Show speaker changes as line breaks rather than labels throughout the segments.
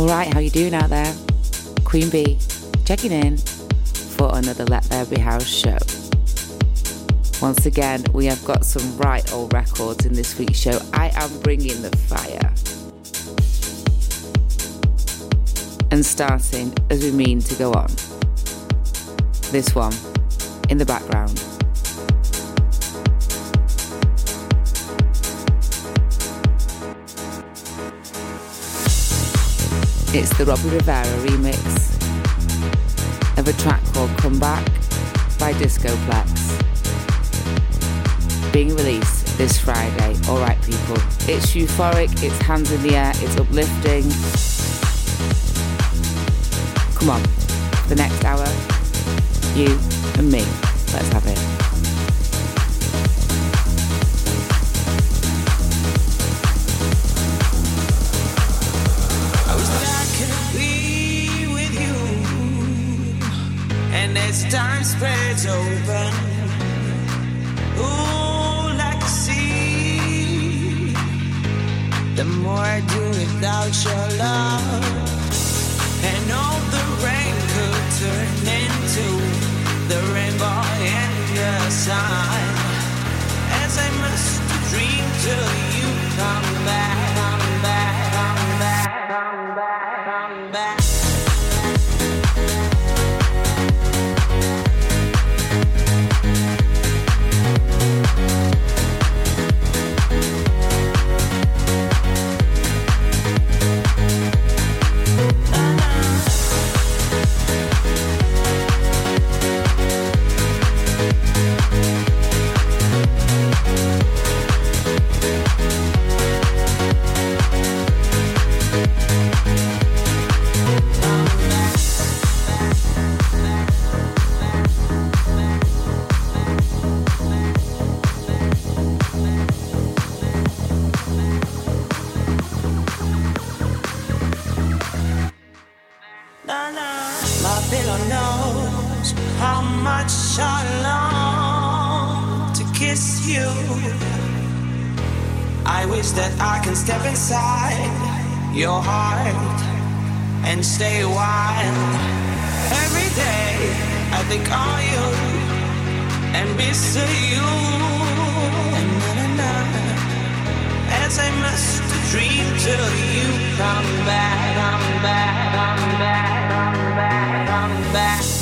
All right, how you doing out there? Queen Bee, checking in for another Let There Be House show. Once again, we have got some right old records in this week's show. I am bringing the fire. And starting as we mean to go on. This one in the background. It's the Robbie Rivera remix of a track called Come Back by Discoplex. Being released this Friday. Alright, people. It's euphoric, it's hands in the air, it's uplifting. Come on, the next hour, you and me. Let's have it.
Spreads open. Ooh. The more I do without your love, back,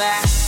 back.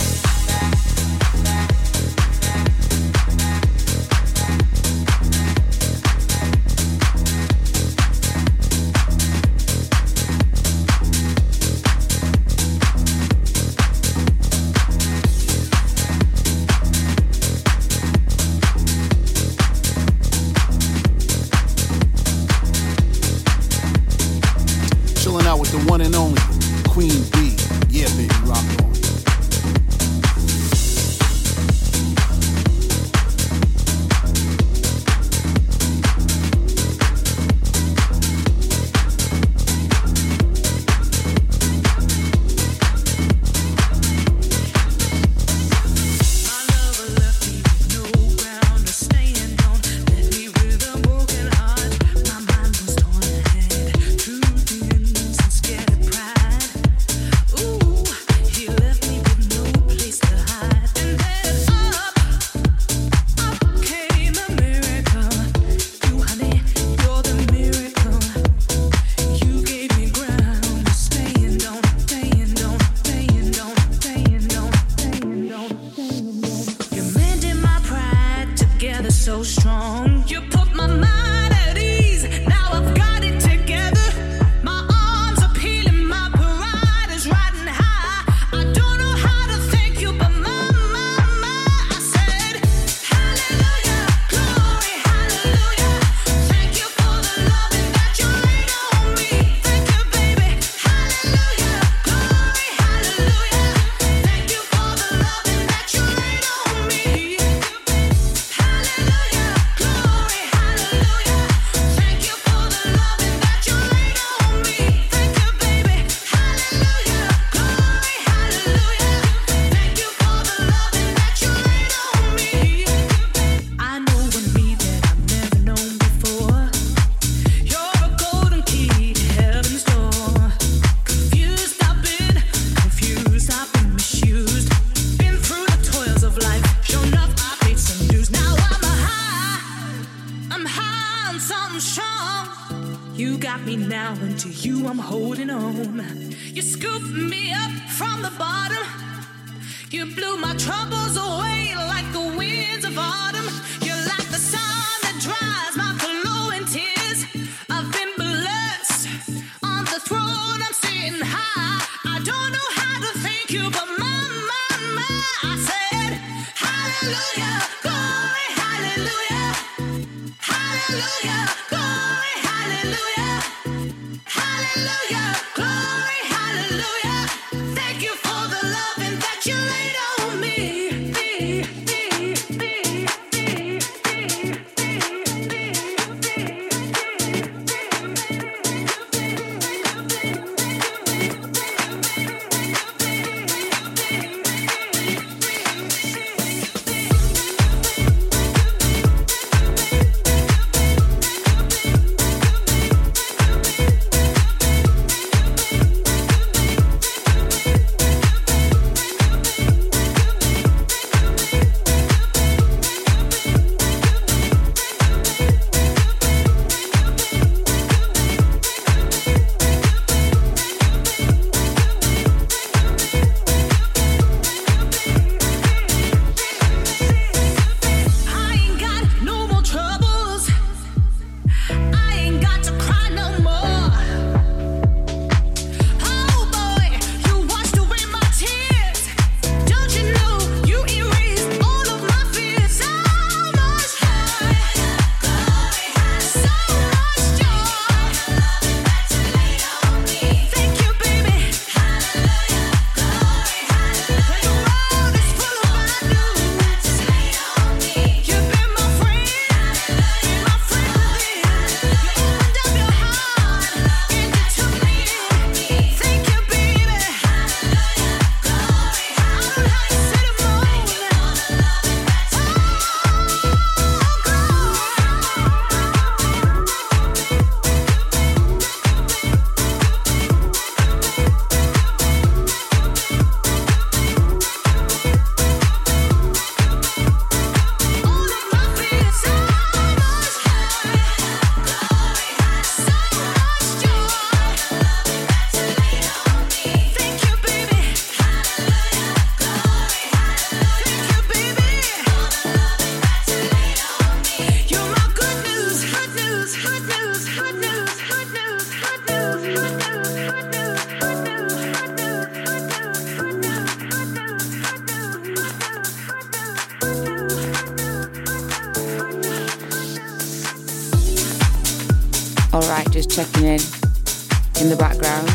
Background,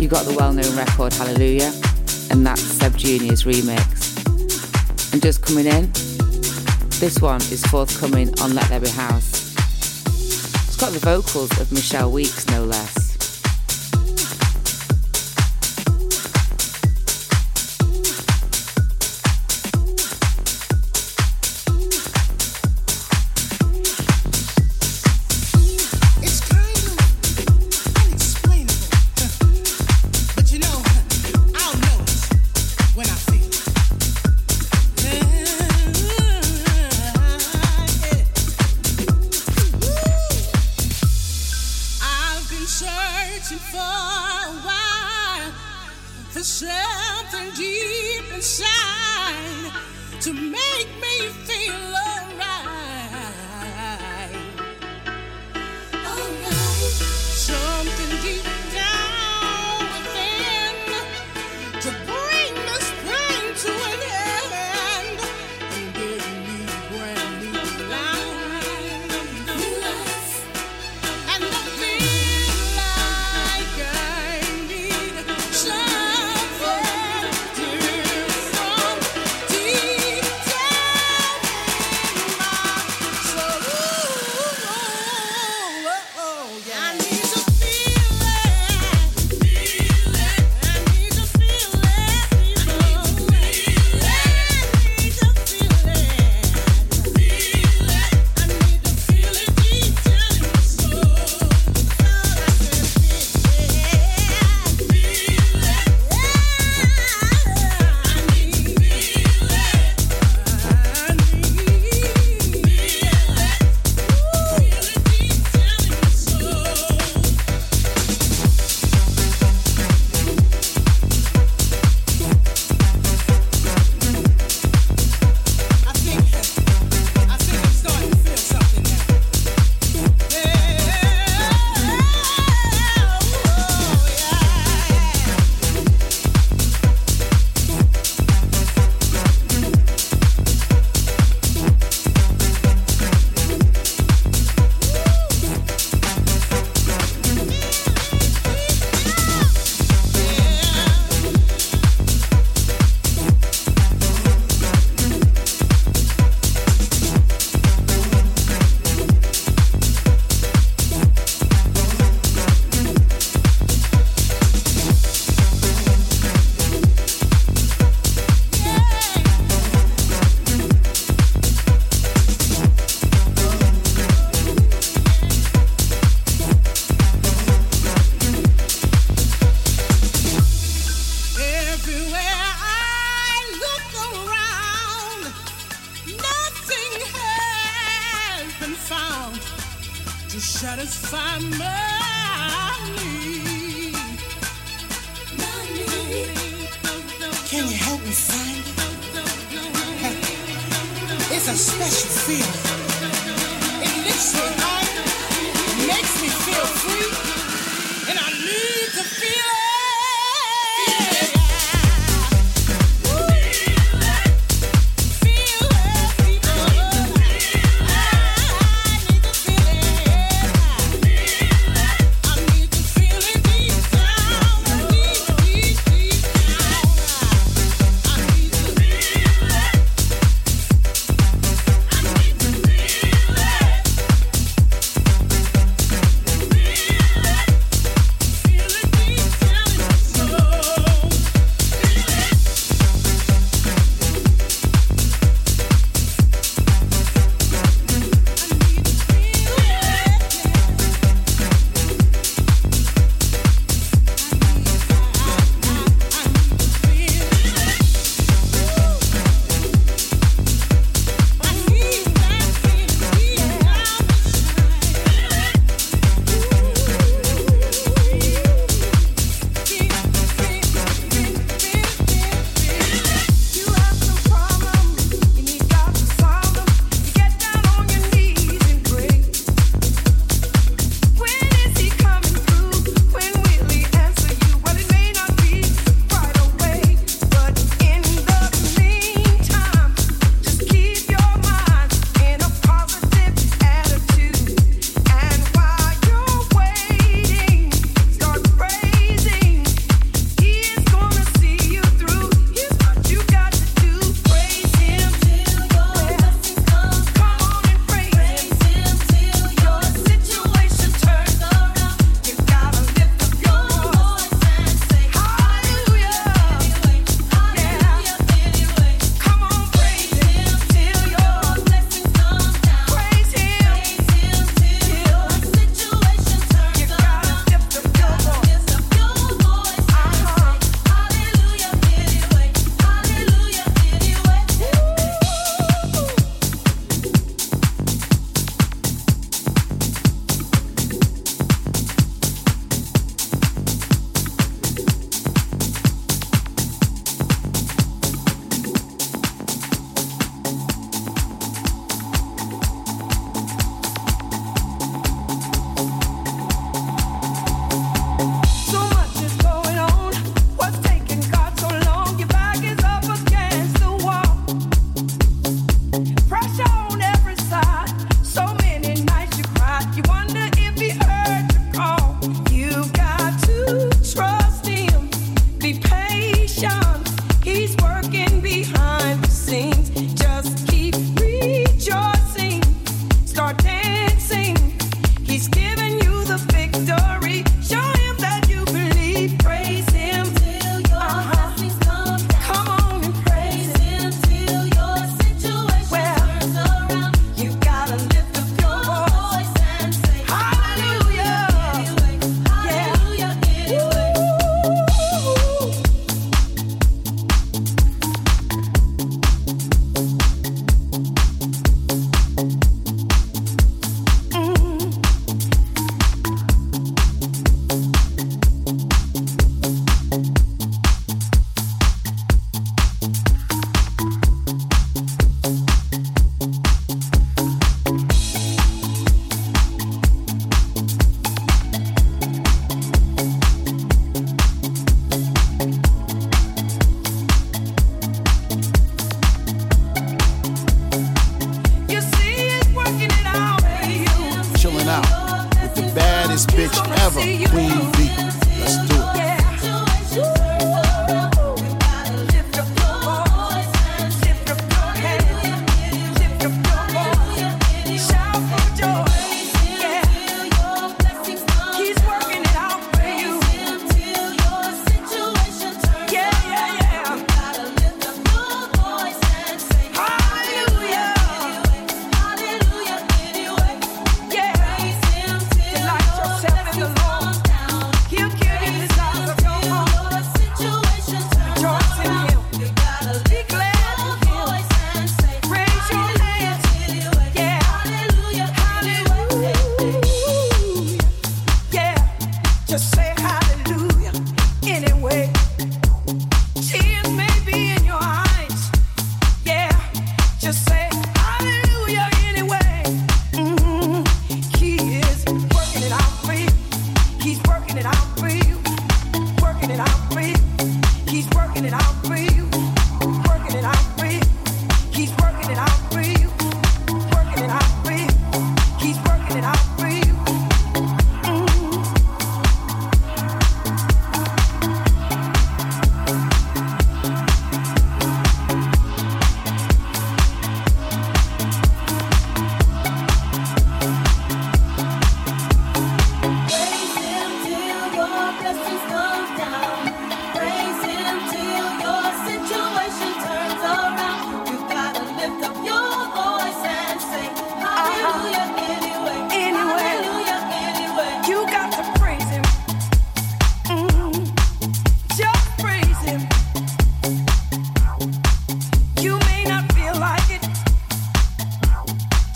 you got the well-known record Hallelujah, and that's Seb Junior's remix. And just coming in, this one is forthcoming on Let There Be House. It's got the vocals of Michelle Weeks, no less.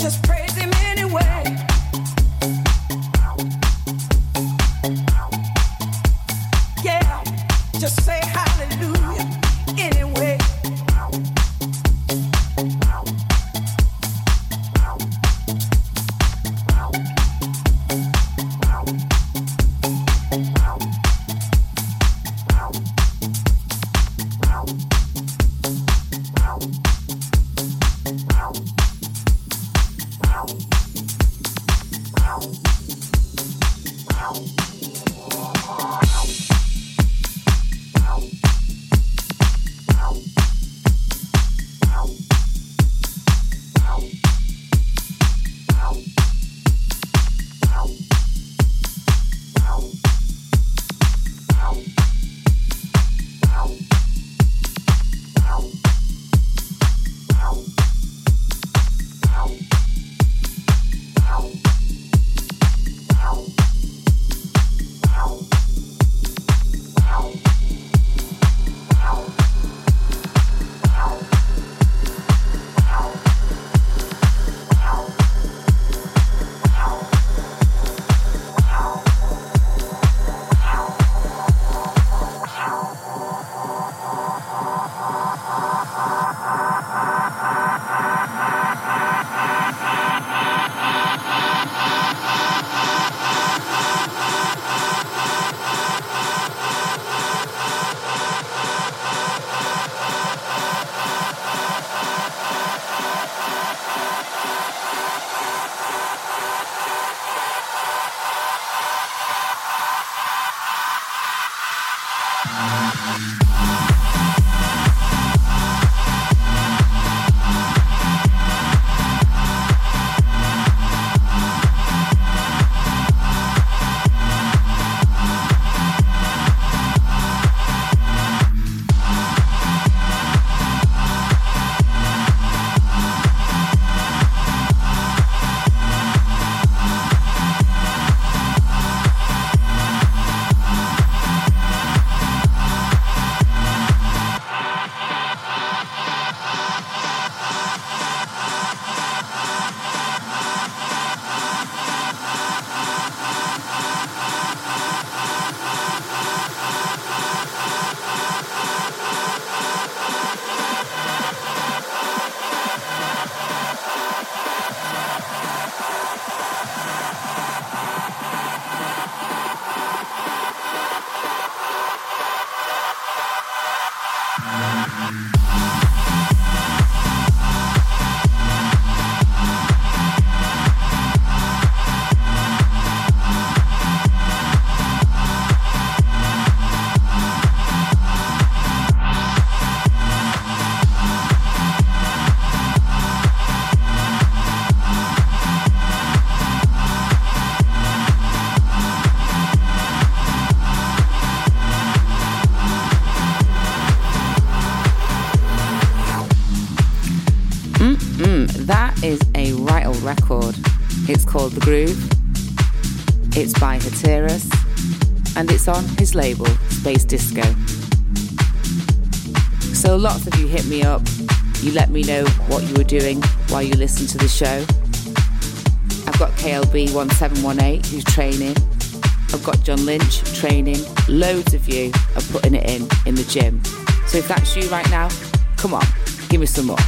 Called The Label, Space Disco. So lots of you hit me up. You let me know what you were doing while you listened to the show. I've got KLB1718 who's training. I've got John Lynch training. Loads of you are putting it in in the gym. So if that's you right now, come on, give me some more.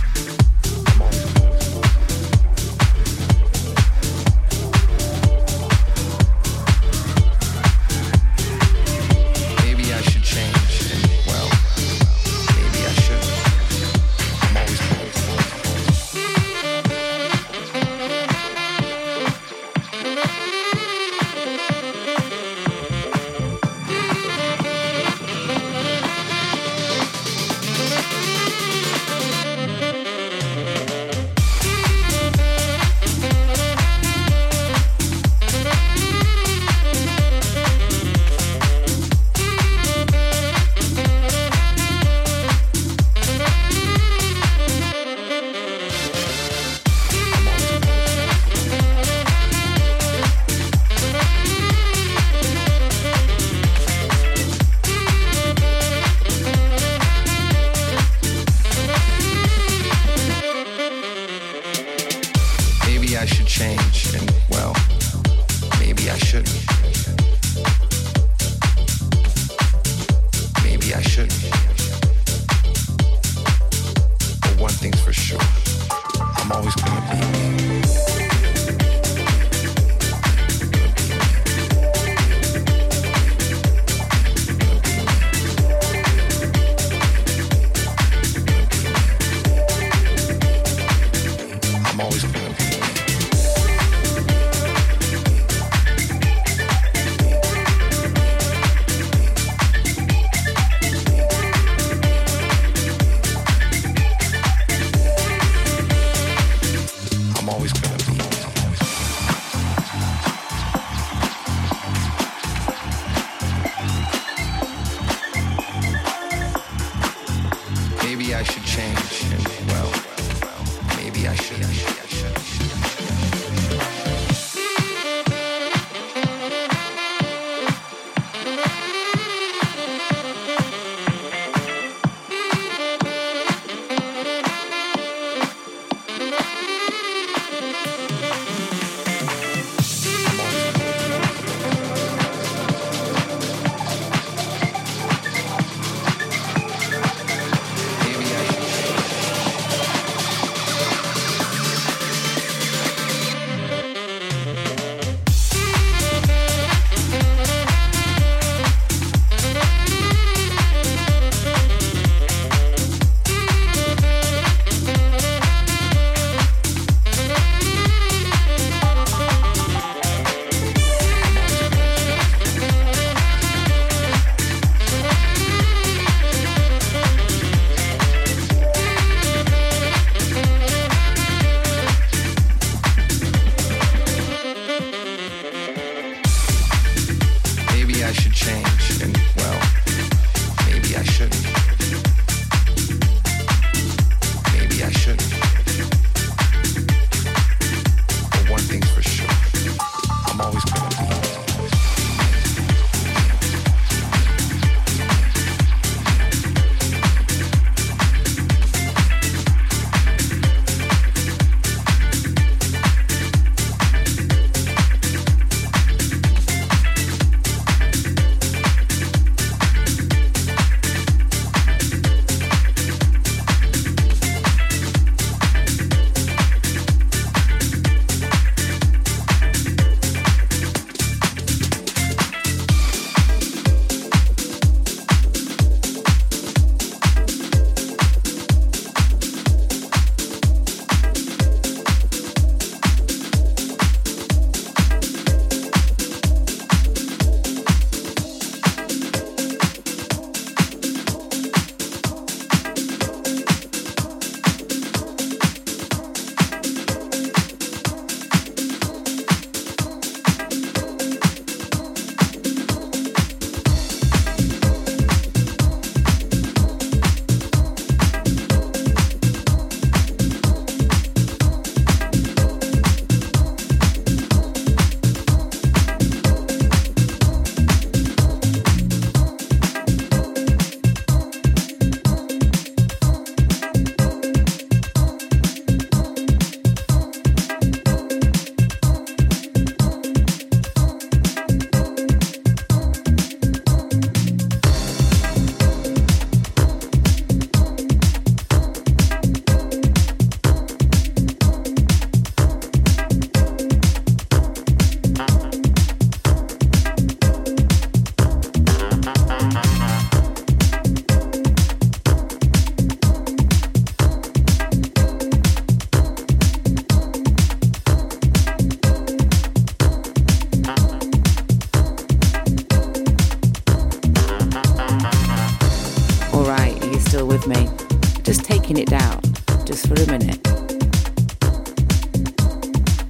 Breaking it down just for a minute.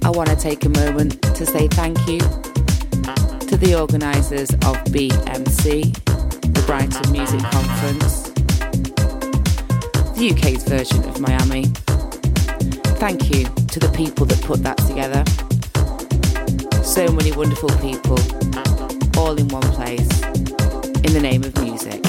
I want to take a moment to say thank you to the organisers of BMC, the Brighton Music Conference, the UK's version of Miami. Thank you to the people that put that together. So many wonderful people, all in one place, in the name of music.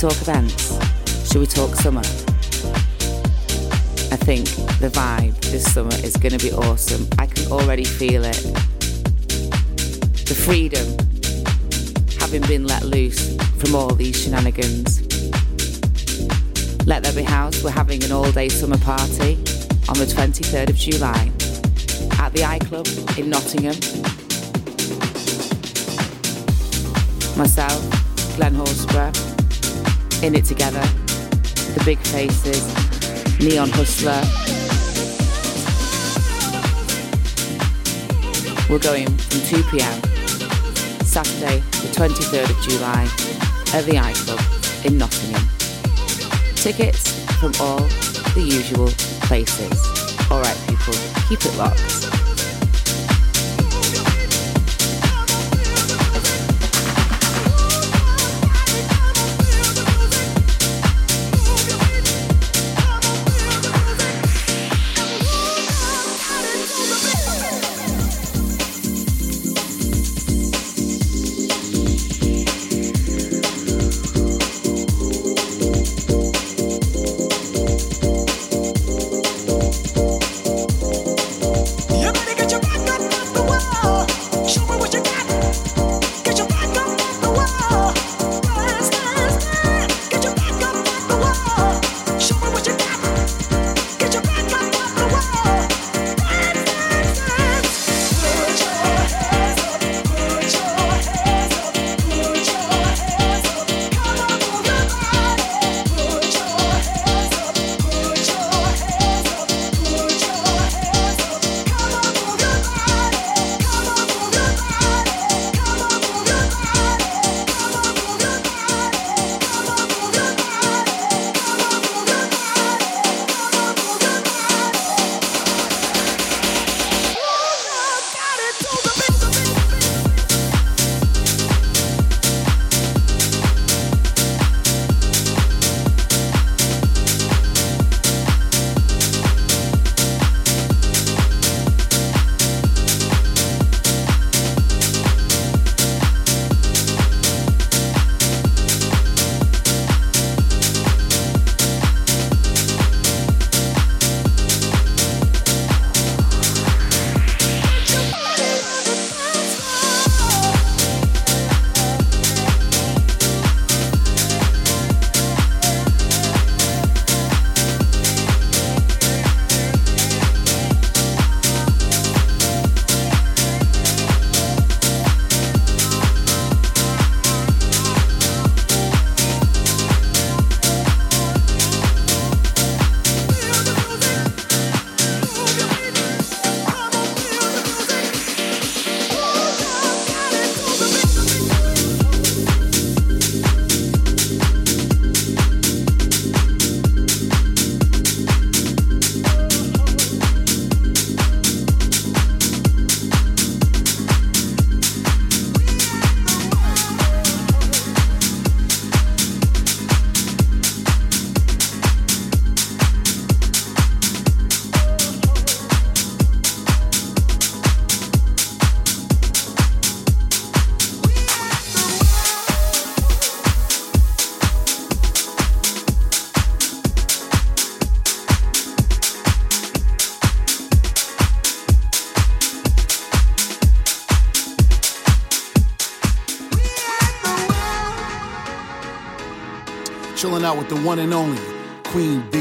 Talk events? Should we talk summer? I think the vibe this summer is going to be awesome. I can already feel it. The freedom, having been let loose from all these shenanigans. Let There Be House, we're having an all day summer party on the 23rd of July at the iClub in Nottingham. Myself, Glen Horsburgh, in It Together, The Big Faces, Neon Hustler. We're going from 2 pm, Saturday, the 23rd of July, at the iClub in Nottingham. Tickets from all the usual places. Alright, people, keep it locked.
Out with the one and only Queen B.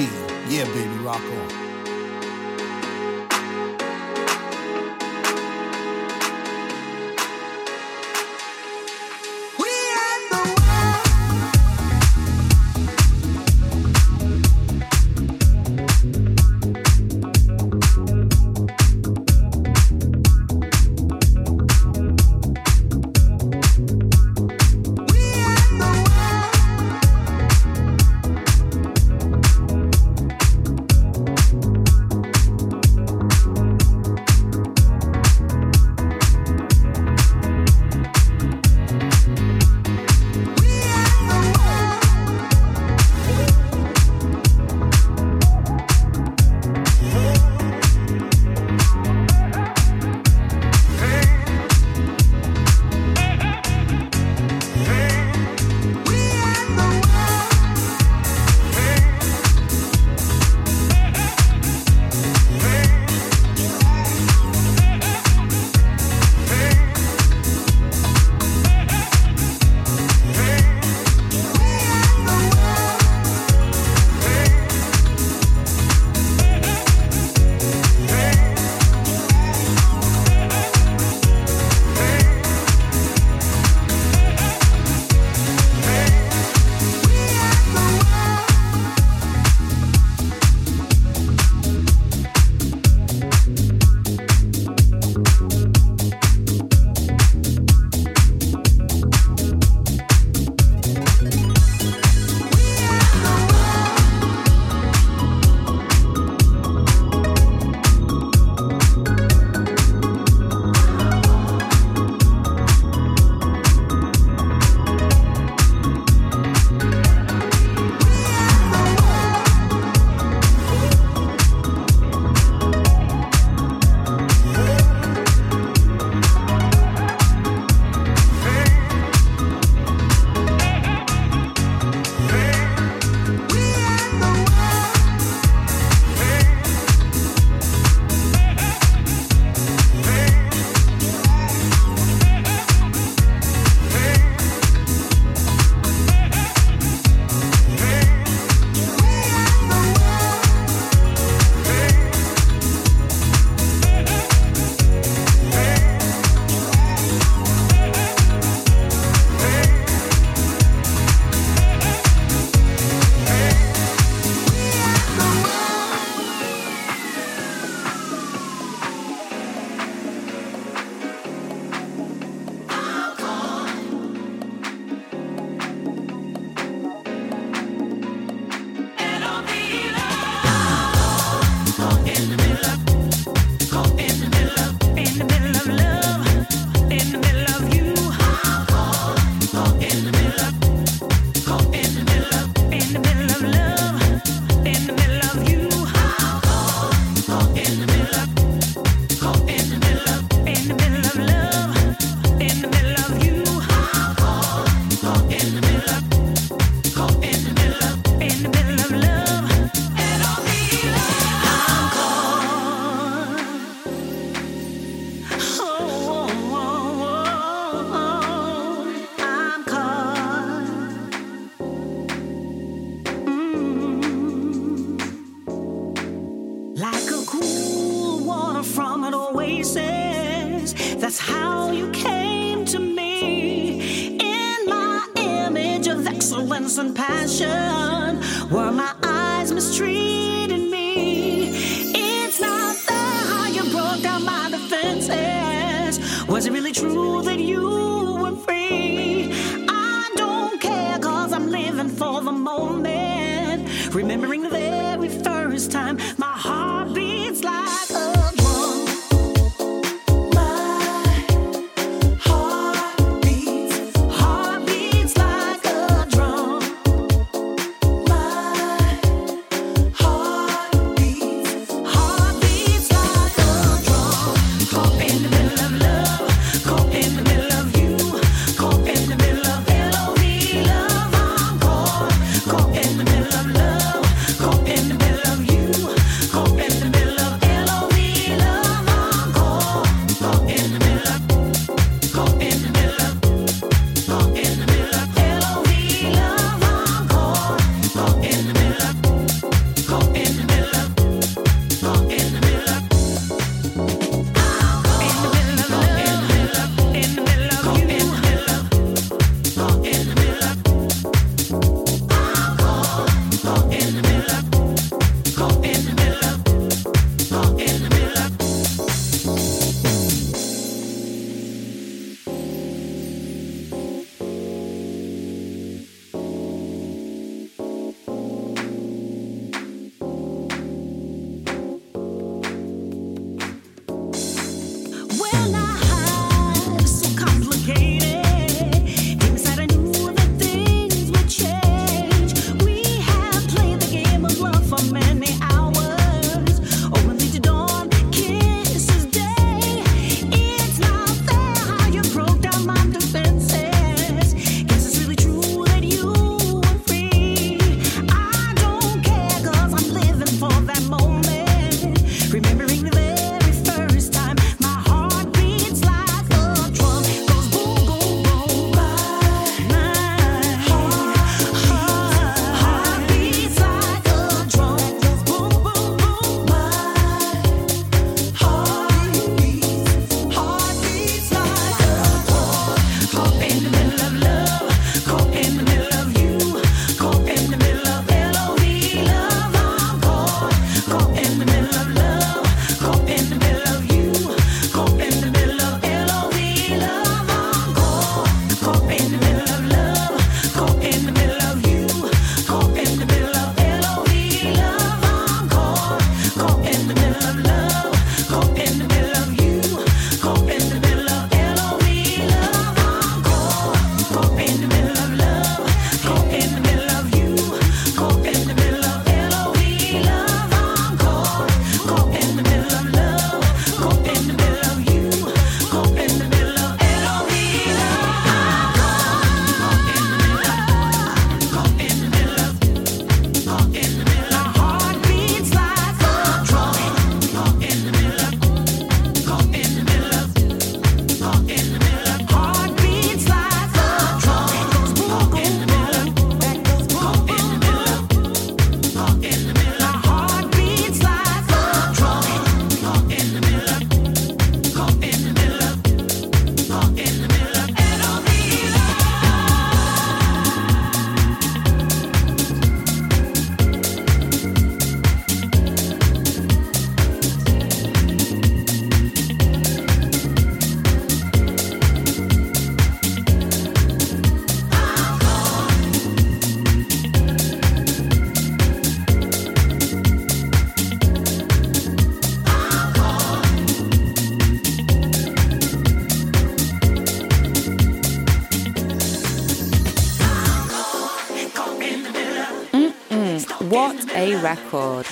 record!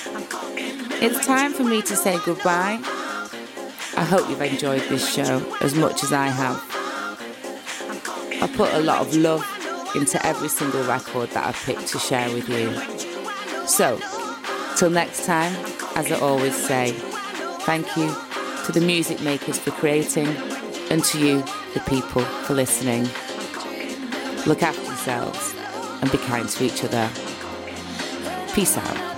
It's time for me to say goodbye. I hope you've enjoyed this show as much as I have. I put a lot of love into every single record that I've picked to share with you. So, till next time, as I always say, thank you to the music makers for creating and to you, the people, for listening. Look after yourselves and be kind to each other. Peace out.